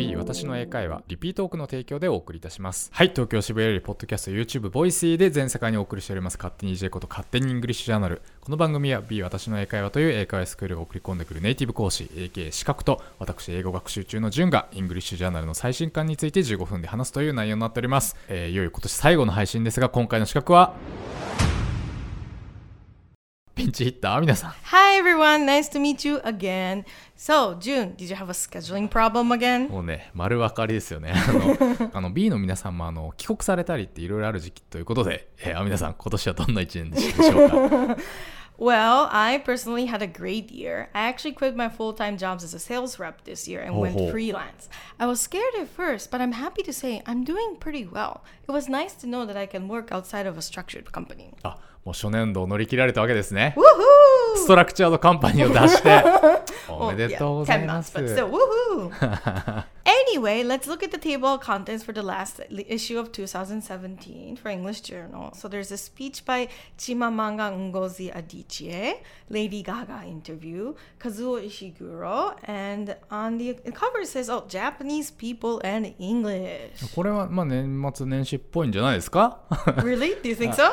B 私の英会話リピートオークの提供でお送りいたします。はい東京渋谷よりポッドキャスト YouTube Voicy で全世界にお送りしております。勝手に EJ こと勝手にイングリッシュジャーナル。この番組は B 私の英会話という英会話スクールが送り込んでくるネイティブ講師 AK 資格と私英語学習中の順がイングリッシュジャーナルの最新刊について15分で話すという内容になっております、えーいよいよ今年最後の配信ですが今回の資格は？チヒッター皆さん Hi everyone, nice to meet you again. So, June, did you have a scheduling problem again? もうね、丸分かりですよね。あの、あの B の皆さんもあの帰国されたりっていろいろある時期ということで、えー、あ皆さん、今年はどんな一年でしょうか Well, I personally had a great year. I actually quit my full time jobs as a sales rep this year and went Oh. freelance. I was scared at first, but I'm happy to say I'm doing pretty well. It was nice to know that I can work outside of a structured company. あ、もう初年度を乗り切られたわけですね。ストラクチャードカンパニーを出して、おめでとうご yeah, 10ざいます。anyway, let's look at the table of contents for the last issue of 2017 for English Journal. So there's a speech by Chimamanda Ngozi Adichie, Lady Gaga interview, Kazuo Ishiguro, and on the cover says, oh, Japanese people and English. これはまあ年末年始っぽいんじゃないですか really? Do you think so?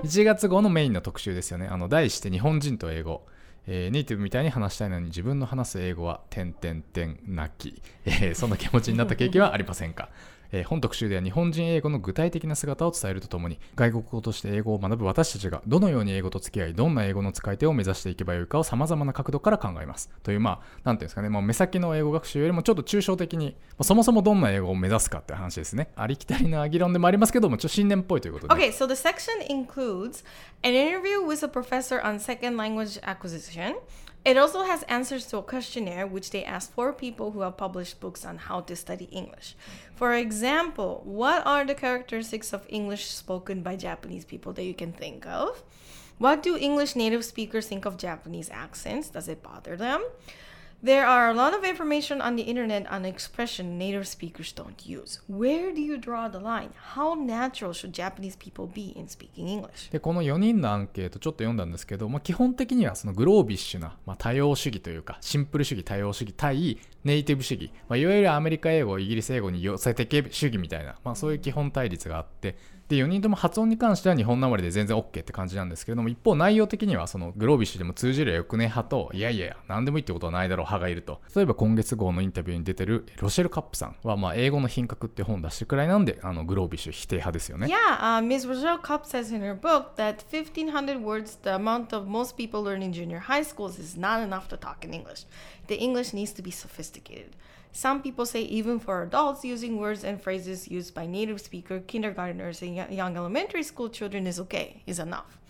1月号のメインの特集ですよね。あの題して日本人と英語。えーネイティブみたいに話したいのに自分の話す英語は点点点なき、えーそんな気持ちになった経験はありませんか、えー本特集では日本人英語の具体的な姿を伝えるとともに外国語として英語を学ぶ私たちがどのように英語と付き合いどんな英語の使い手を目指していけばよいかをさまざまな角度から考えますというまあなんていうんですかね、まあ、目先の英語学習よりもちょっと抽象的に、まあそもそもどんな英語を目指すかって話ですねありきたりな議論でもありますけどもちょっと新年っぽいということで Okay, so the section includes an interview with a professor on second language acquisition. It also has answers to a questionnaire which they asked for people who have published books on how to study English. For example, what are the characteristics of English spoken by Japanese people that you can think of? What do English native speakers think of Japanese accents? Does it bother them? There are a lot of information on the internet on expression native speakers don't use. Where do you draw the line? How natural should Japanese people be in speaking English? でこの4人のアンケートちょっと読んだんですけど、まあ、基本的にはそのグロービッシュな、まあ、多様主義というかシンプル主義多様主義対ネイティブ主義、まあ、いわゆるアメリカ英語イギリス英語に寄せてけ主義みたいな、まあ、そういう基本対立があってで4人とも発音に関しては日本なまりで全然 OK って感じなんですけれども一方内容的にはそのグロービッシュでも通じるよくね派といやいや何でもいいってことはないだろう派がいると例えば今月号のインタビューに出てるロシェル・カップさんはまあ英語の品格って本出してくらいなんであのグロービッシュ否定派ですよね Yeah, uh, Ms. Rochelle Cup says in her book that 1500 words, the amount of most people learn in junior high schools, is not enough to talk in English. The English needs to be sophisticated. Some people say even for adults, using words and phrases used by native speaker, kindergartners, and young elementary school children is okay, is enough.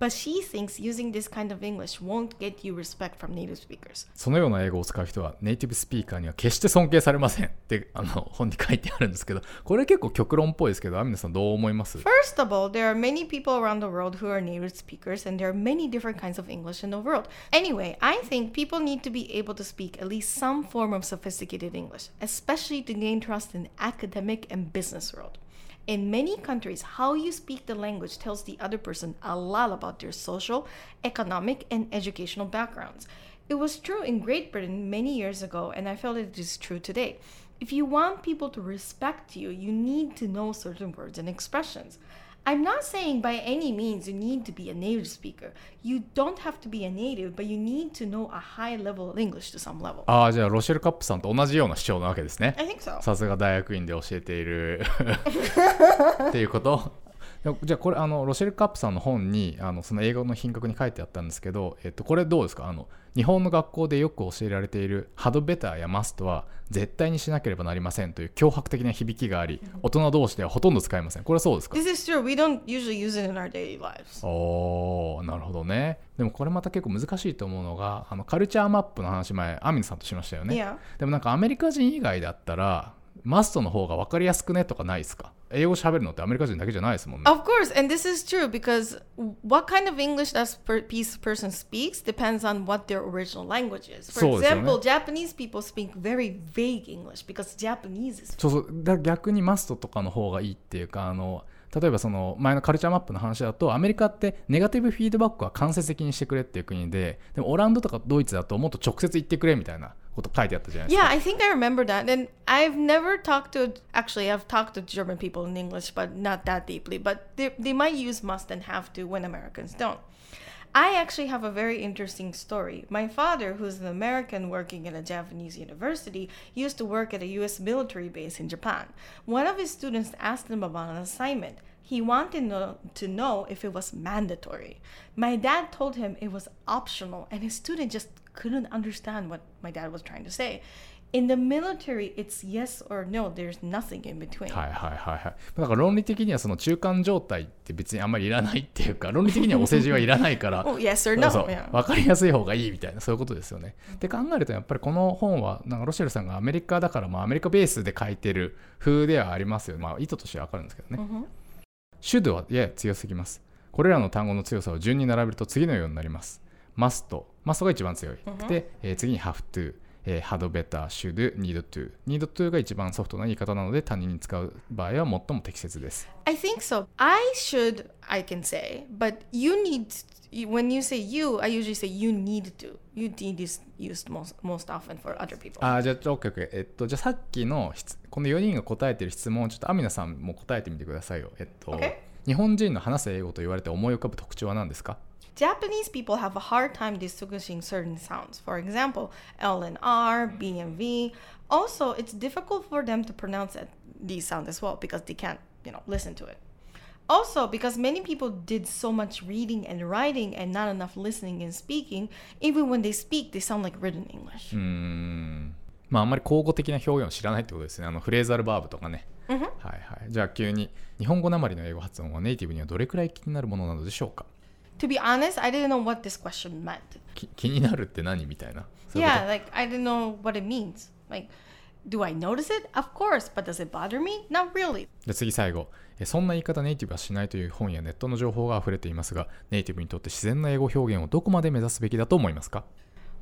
But she thinks using this kind of English won't get you respect from native speakers. そのような英語を使う人はネイティブスピーカーには決して尊敬されませんってあの本に書いてあるんですけどこれ結構極論っぽいですけどアミナさんどう思います First of all, there are many people around the world who are native speakers, and there are many different kinds of English in the world. Anyway, I think people need to be able to speak at least some form of sophisticated English, especially to gain trust in academic and business world. In many countries, how you speak the language tells the other person a lot about their social, economic, and educational backgrounds. It was true in Great Britain many years ago, and I feel it is true today. If you want people to respect you, you need to know certain words and expressions. I'm not saying by any means you need to be a native speaker. You don't have to be a native, but you need to know a high level of English to some level. ああじゃあロシェル・カップさんと同じような主張なわけですね I think so. さすが大学院で教えているっていうことじゃあこれあのロシェル・カップさんの本にあのその英語の品格に書いてあったんですけど、えっと、これどうですか？あの日本の学校でよく教えられている「ハドベター」や「マスト」は絶対にしなければなりませんという脅迫的な響きがあり大人同士ではほとんど使いませんこれはそうですか？This is true. We don't usually use it in our daily lives. おーなるほどねでもこれまた結構難しいと思うのがあのカルチャーマップの話前アミンさんとしましたよね、Yeah. でもなんかアメリカ人以外だったらマストの方が分かりやすくねとかないですか英語喋るのってアメリカ人だけじゃないですもんね。Of course, and this is true because what kind of English that piece person speaks depends on what their original language is. For そうですよね。example, Japanese people speak very vague English because Japanese is そうそうだ逆にマストとかの方がいいっていうかあの例えばその前のカルチャーマップの話だとアメリカってネガティブフィードバックは間接的にしてくれっていう国ででもオランダとかドイツだともっと直接言ってくれみたいなこと書いてあったじゃないです Yeah, I think I remember that. And I've never talked to, actually, I've talked to German people in English, but not that deeply. But they, they might use must and have to when Americans don't. I actually have a very interesting story. My father, who's an American working at a Japanese university, used to work at a US military base in Japan. One of his students asked him about an assignment. He wanted to know if it was mandatory. My dad told him it was optional, and his student just couldn't understand what my dad was trying to say. In the military, it's yes or no, there's nothing in between. はいはいはいはい。だから論理的にはその中間状態って別にあんまりいらないっていうか論理的にはお世辞はいらないから Oh, yes or no. そう.分かりやすい方がいいみたいなそういうことですよね。で考えるとやっぱりこの本はなんかロシェルさんがアメリカだからまあアメリカベースで書いてる風ではありますよね。まあ意図としては分かるんですけどね。Mhm. should はやや強すぎます。これらの単語の強さを順に並べると次のようになります。must、must が一番強い。で、えー次に have to、えー had better、should、need to。need to が一番ソフトな言い方なので他人に使う場合は最も適切です。I think so. I should, I can say, but you need, when you say you, I usually say you need to. You need is used most, most often for other people. あーじゃあ、OK、OK。えっと、じゃあさっきの質この4人が答えてる質問をちょっとアミナさんも答えてみてくださいよ。えっと、OK 日本人の話す英語と言われて思い浮かぶ特徴は何ですか Japanese people have a hard time distinguishing certain sounds, for example, L and R, B and V. Also, it's difficult for them to pronounce it, these sounds as well because they can't, you know, listen to it. Also, because many people did so much reading and writing and not enough listening and speaking, even when they speak, they sound like written English. Hmm. まあ、あんまり口語的な表現を知らないってことですね。あのフレーザルバーブとかね。はいはい。じゃあ急に日本語なまりの英語発音はネイティブにはどれくらい気になるものなのでしょうか To be honest, I didn't know what this question meant. き気になるって何みたいな。そういうこと Yeah, like I didn't know what it means. Like, do I notice it? Of course, but does it bother me? Not really. で次最後えそんな言い方ネイティブはしないという本やネットの情報が溢れていますがネイティブにとって自然な英語表現をどこまで目指すべきだと思いますか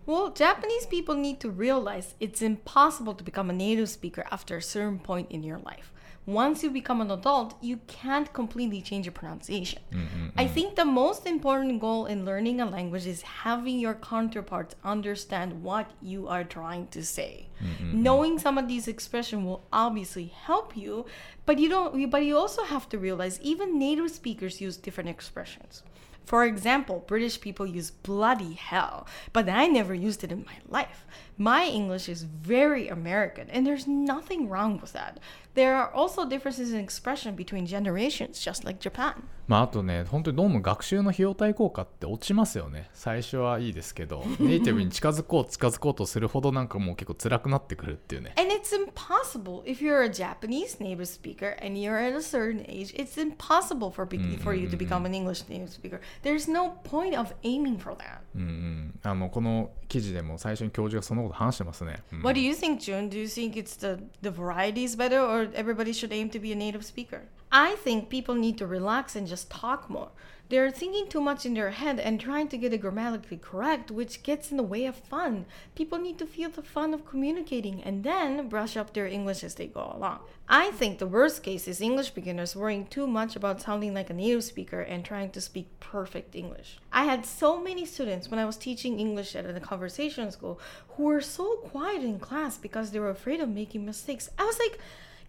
Well, Japanese people need to realize it's impossible to become a native speaker after a certain point in your life. Once you become an adult, you can't completely change your pronunciation. Mm, mm, I mm. think the most important goal in learning a language is having your counterparts understand what you are trying to say. Knowing some of these expressions will obviously help you, but you don't but you also have to realize even native speakers use different expressions. For example, British people use bloody hell, but I never used it in my life. My English is very American, and there's nothing wrong with that. There are also differences in expression between generations, just like Japan. まああとね本当にどうも学習の費用対効果って落ちますよね最初はいいですけどネイティブに近づこう近づこうとするほどなんかもう結構辛くなってくるっていうね And it's impossible if you're a Japanese native speaker and you're at a certain age. It's impossible for be- for you to become an English native speaker. There's no point of aiming for that. うんうんあのこの記事でも最初に教授がそのこと話してますね、うん What do you think, June? Do you think it's the the variety is better, or everybody should aim to be a native speaker? I think people need to relax and just talk more. They're thinking too much in their head and trying to get it grammatically correct, which gets in the way of fun. People need to feel the fun of communicating and then brush up their English as they go along. I think the worst case is English beginners worrying too much about sounding like a native speaker and trying to speak perfect English. I had so many students when I was teaching English at a conversation school who were so quiet in class because they were afraid of making mistakes. I was like,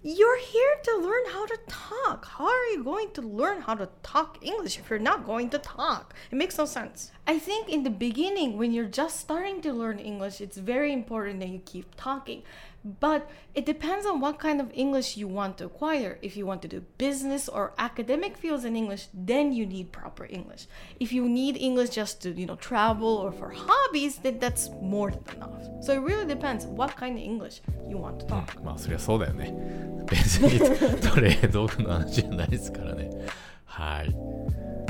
you're here to learn how to talk. How are you going to learn how to talk English if you're not going to talk? It makes no sense. I think in the beginning, when you're just starting to learn English, it's very important that you keep talking. But it depends on what kind of English you want to acquire. If you want to do business or academic fields in English, then you need proper English. If you need English just to, you know, travel or for hobbies, then that's more than enough. So it really depends what kind of English you want to talk. まあそりゃそうだよね別にトレードオフの話じゃないですからねはい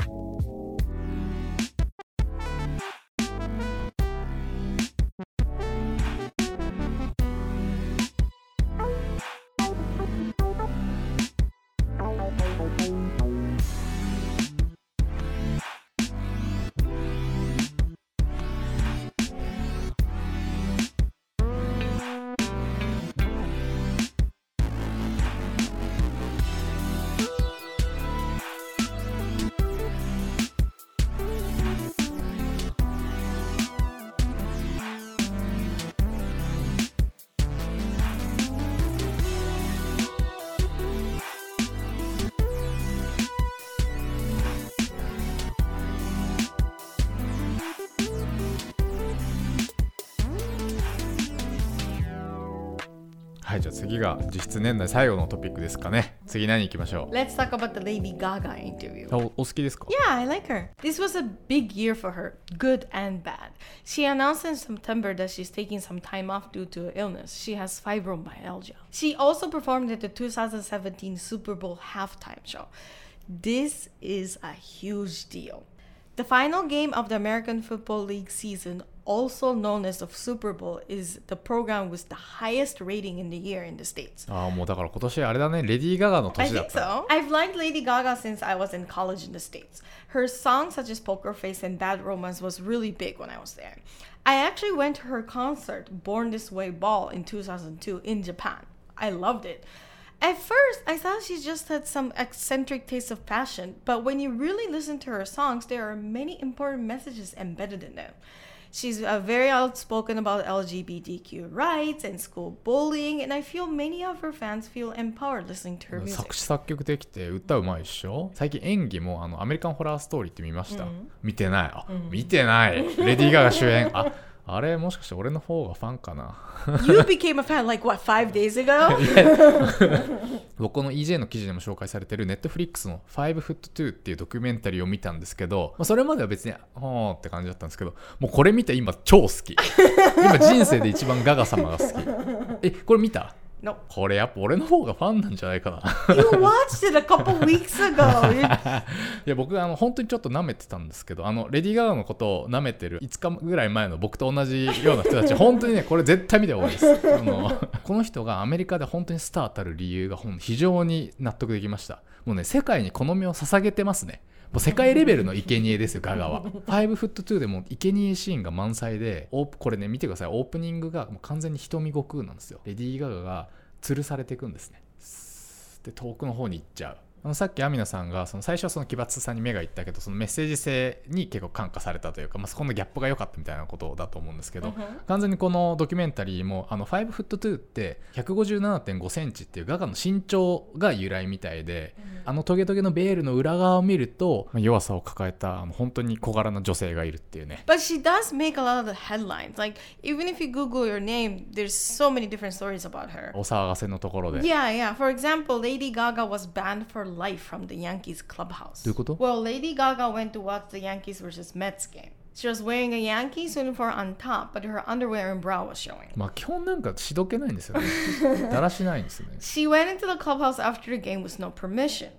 次が実質年内最後のトピックですかね次何行きましょう Let's talk about the Lady Gaga interview. あおお好きですか Yeah, I like her. This was a big year for her, good and bad. She announced in September that she's taking some time off due to illness. She has fibromyalgia. She also performed at the 2017 Super Bowl halftime show. This is a huge deal. The final game of the American Football League season, also known as the Super Bowl, is the program with the highest rating in the year in the States. ああもうだから今年あれだねレディー・ガガの I 年だっ think た so. I've liked Lady Gaga since I was in college in the States. Her songs such as Poker Face and Bad Romance was really big when I was there. I actually went to her concert, Born This Way Ball, in 2002 in Japan. I loved it. At first, I thought she just had some eccentric taste of fashion, but when you really listen to her songs, there are many important messages embedded in them. She's uh, very outspoken about LGBTQ rights and school bullying, and I feel many of her fans feel empowered listening to her music. 作詞作曲できて歌うまいっしょ最近演技もあのアメリカンホラーストーリーって見ました、見てないあ、見てないレディー・ガガ主演あ あれもしかして俺の方がファンかな？You became a fan like what five days ago? 僕この EJ の記事でも紹介されてる Netflix の Five Foot Two っていうドキュメンタリーを見たんですけど、まあ、それまでは別にほーって感じだったんですけどもうこれ見て今超好き。今人生で一番ガガ様が好き。えこれ見た？No. これやっぱ俺の方がファンなんじゃないかな You watched it a couple weeks ago. いや僕あの本当にちょっと舐めてたんですけどあのレディー・ガガのことを舐めてる5日ぐらい前の僕と同じような人たち本当にねこれ絶対見た方がいいです あのこの人がアメリカで本当にスターたる理由が非常に納得できましたもうね世界にこの身を捧げてますねもう世界レベルの生贄ですよガガは。5フット2でも生贄シーンが満載でオープこれね見てください。オープニングがもう完全に瞳悟空なんですよ。レディー・ガガが吊るされていくんですね。で遠くの方に行っちゃう。さっきアミナさんがその最初はその奇抜さに目がいったけどそのメッセージ性に結構感化されたというか、まあ、そこのギャップが良かったみたいなことだと思うんですけど、完全にこのドキュメンタリーもあの5フット2って157.5センチっていうガガの身長が由来みたいで、あのトゲトゲのベールの裏側を見ると、まあ弱さを抱えたあの本当に小柄な女性がいるっていうね But she does make a lot of the headlines. Like even if you Google your name, there's so many different stories about her. お騒がせのところで Yeah, yeah. For example, Lady Gaga was banned for life from the Yankees clubhouse. どういうこと Well, Lady Gaga went to watch the Yankees versus Mets game. She was wearing a Yankees uniform on top, but her underwear and bra was showing. まあ基本なんかしどけないんですよねだらしないんですよね She went into the clubhouse after the game with no permission.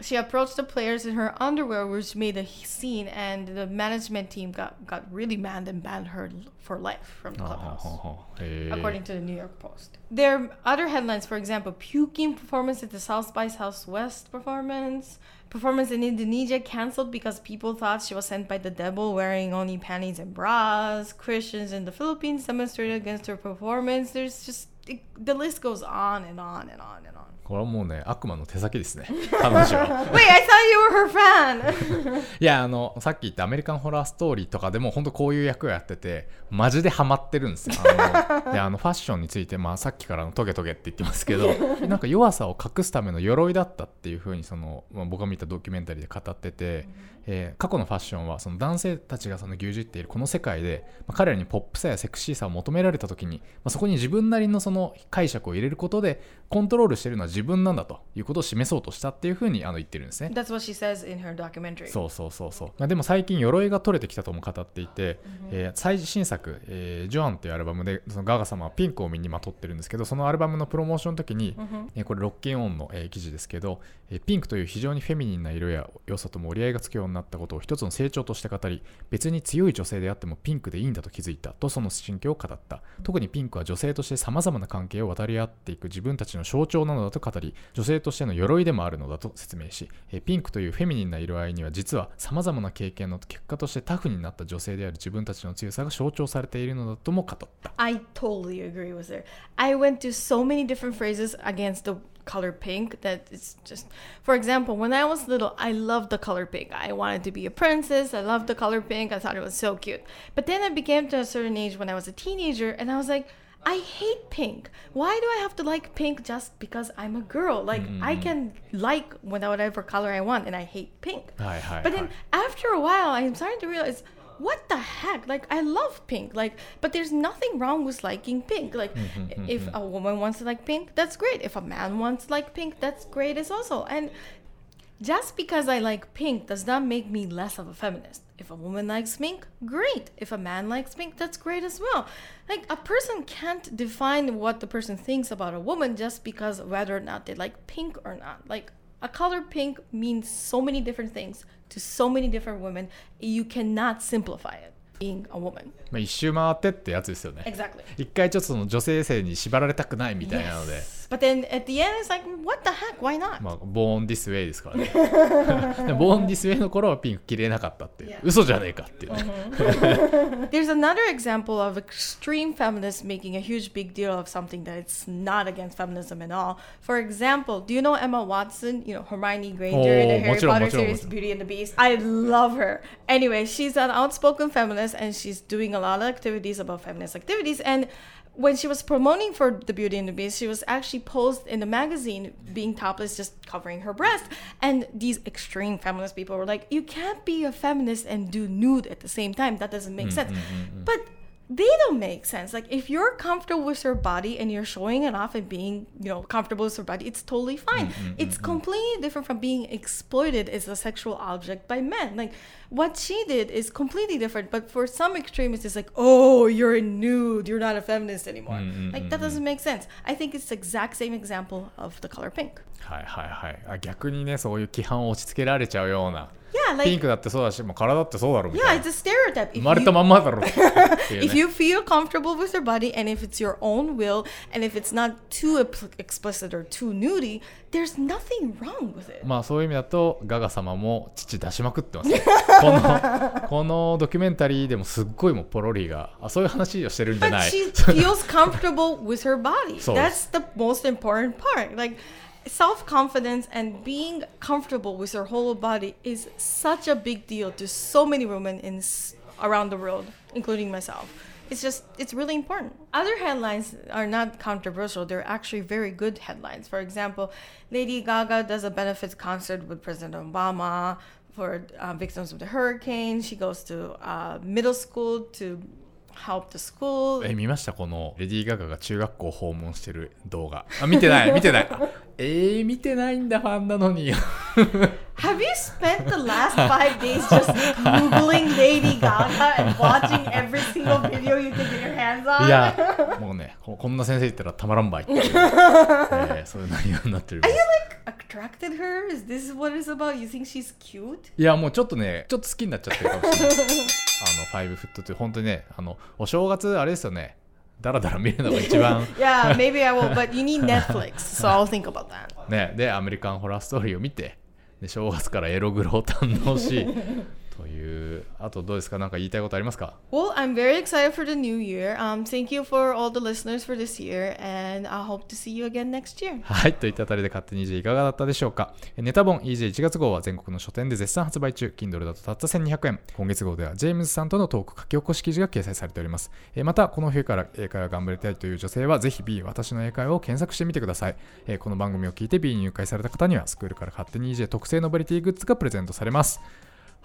she approached the players in her underwear, which made a scene, and the management team got, got really mad and banned her for life from the oh, clubhouse, oh, oh, hey. according to the New York Post. There are other headlines, for example, puking performance at the South by Southwest performance, performance in Indonesia canceled because people thought she was sent by the devil wearing only panties and bras, Christians in the Philippines demonstrated against her performance. There's just, it, the list goes on and on and on and on. これはもうね悪魔の手先ですね。彼女は。Wait, I thought you were her fan! いやあのさっき言ったアメリカンホラーストーリーとかでも本当こういう役をやっててマジでハマってるんですよ。あのであの ファッションについて、まあ、さっきからのトゲトゲって言ってますけどなんか弱さを隠すための鎧だったっていうふうにその、まあ、僕が見たドキュメンタリーで語ってて、えー過去のファッションはその男性たちがその牛耳っているこの世界で、まあ彼らにポップさやセクシーさを求められた時に、まあ、そこに自分なりのその解釈を入れることでコントロールしているのは自分なんだということを示そうとしたっていうふうにあの言ってるんですね。That's what she says in her documentary. そうそうそうそう、まあ、でも最近鎧が取れてきたとも語っていて、えー最新作「えージョアン」っていうアルバムでそのガガ様はピンクを身にまとってるんですけどそのアルバムのプロモーションの時に、えーこれロッキンオンの、えー記事ですけど、えーピンクという非常にフェミニンな色や良さとも折り合いがつくようになったことを一つの成長として語り別に強い女性であってもピンクでいいんだと気づいたとその心境を語った特にピンクは女性としてさまざまな関係を渡り合っていく自分たちの象徴なのだと語り女性としての鎧でもあるのだと説明し、えピンクというフェミニンな色合いには実はさまざまな経験の結果としてタフになった女性である自分たちの強さが象徴されているのだとも語った。I totally agree with her. I went to so many different phrases against the color pink that it's just for example when i was little i loved the color pink i wanted to be a princess i loved the color pink i thought it was so cute but then i became to a certain age when i was a teenager and i was like I hate pink. Why do I have to like pink just because I'm a girl? Like mm. I can like whatever color I want, and I hate pink. Hi, hi, but then hi. after a while, I'm starting to realize what the heck like i love pink like but there's nothing wrong with liking pink like mm-hmm, mm-hmm, if mm-hmm. a woman wants to like pink that's great if a man wants to like pink that's great as also and just because i like pink does not make me less of a feminist If a woman likes pink, great. If a man likes pink, that's great as well. Like a person can't define what the person thinks about a woman just because whether or not they like pink or not. Like a color pink means so many different things to so many different women. You cannot simplify it being a woman. まあ、一周回ってってやつですよね Exactly. 一回ちょっとその女性性に縛られたくないみたいなので、 But then at the end, it's like, what the heck? Why not? まあ、ボーンディスウェイですからねでもボーンディスウェイの頃はピンク着れなかったっていう、 Yeah. 嘘じゃねえかっていうね、 There's another example of extreme feminists making a huge big deal of something that it's not against feminism at all. For example, do you know Emma Watson? You know Hermione Granger in the Oh, Harry もちろん、 Potter もちろん、 series もちろん。 Beauty and the Beast. I love her. Anyway, she's an outspoken feminist and she's doing a lot of activities about feminist activities. And when she was promoting for the Beauty and the Beast, she was actually posed in the magazine being topless, just covering her breast. And these extreme feminist people were like, "You can't be a feminist and do nude at the same time. That doesn't make mm, sense." Mm, mm, but they don't make sense. Like if you're comfortable with your body and you're showing it off and being, you know, comfortable with your body, it's totally fine. It's completely different from being exploited as a sexual object by men. Like what she did is completely different. But for some extremists, it's like, oh, you're a nude. You're not a feminist anymore. Like that doesn't make sense. I think it's the exact same example of the color pink. はいはいはいあ逆にねそういう規範を押し付けられちゃうような Yeah, ピン like クだってそうだしもう体だってそうだろみ yeah, たい it's な a stereotype. If 生まれ you- たまんまだろっていう if ね you feel comfortable with your body and if it's your own will and if it's not too ep- explicit or too nudie, there's nothing wrong with it. まあそういう意味だとガガ様も父出しまくってますこのこのドキュメンタリーでもすっごいもうポロリがあそういう話をしてるんじゃ But ない she feels comfortable with her body. So- That's the most important part. Like self confidence and being comfortable with your whole body is such a big deal to so many women in around the world, including myself. It's just it's really important. Other headlines are not controversial. They're actually very good headlines. For example, Lady Gaga does a benefits concert with President Obama for uh, victims of the hurricane. She goes to uh, middle school to help the school. え見ましたこのレディー・ガガが中学校を訪問してる動画あ見てない見てないあえー、見てないんだファンなのに Have you spent the last five days just googling Lady Gaga and watching every single video you can get your hands on? いやもうねここんな先生言ったらたまらんばいっていう、えーそういう内容になってる Are you like attracted her? Is this what it's about? You think she's cute? いやもうちょっとねちょっと好きになっちゃってるかもしれない あのファイブフットって本当にねあのお正月あれですよねだらだら見るのが一番 Yeah, maybe I will, but you need Netflix, so I'll think about that. ねでアメリカンホラーストーリーを見てで正月からエログロを堪能しというあとどうですか？なんか言いたいことありますか？Well, I'm very excited for the new year. Um, thank you for all the listeners for this year, and I hope to see you again next year. はい、といったあたりで勝手に EJ いかがだったでしょうか？えネタ本 EJ1 月号は全国の書店で絶賛発売中。Kindle だとたった1200円。今月号ではジェームズさんとのトーク書き起こし記事が掲載されております。えまた、この冬から英会話頑張りたいという女性は、ぜひ B 私の英会話を検索してみてください。えこの番組を聞いて B に入会された方には、スクールから勝手に EJ 特製ノベリティグッズがプレゼントされます。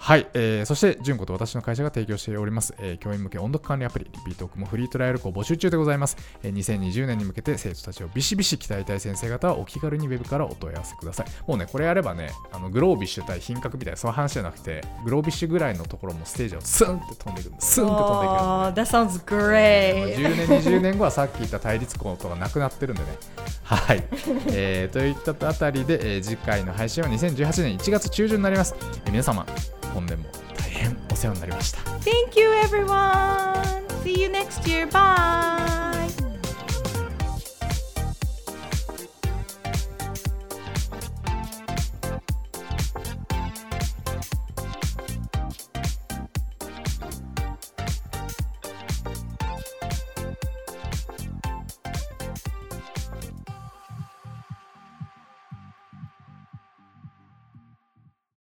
はい、えーそして、純子と私の会社が提供しております、えー教員向け音読管理アプリ、リピートークもフリートライアルを募集中でございます、えー2020年に向けて生徒たちをビシビシ鍛えたい先生方はお気軽にウェブからお問い合わせください。もうね、これやればね、あのグロービッシュ対品格みたいなそういう話じゃなくて、グロービッシュぐらいのところもステージをスンって飛んでいくんです。スンって飛んでいくんです。Oh, that sounds great. 10年、20年後はさっき言った対立校とかなくなってるんでね。はい。えーといったあたりで、えー次回の配信は2018年1月中旬になります。えー皆様、本年も大変お世話になりました。 Thank you, everyone. See you next year. Bye.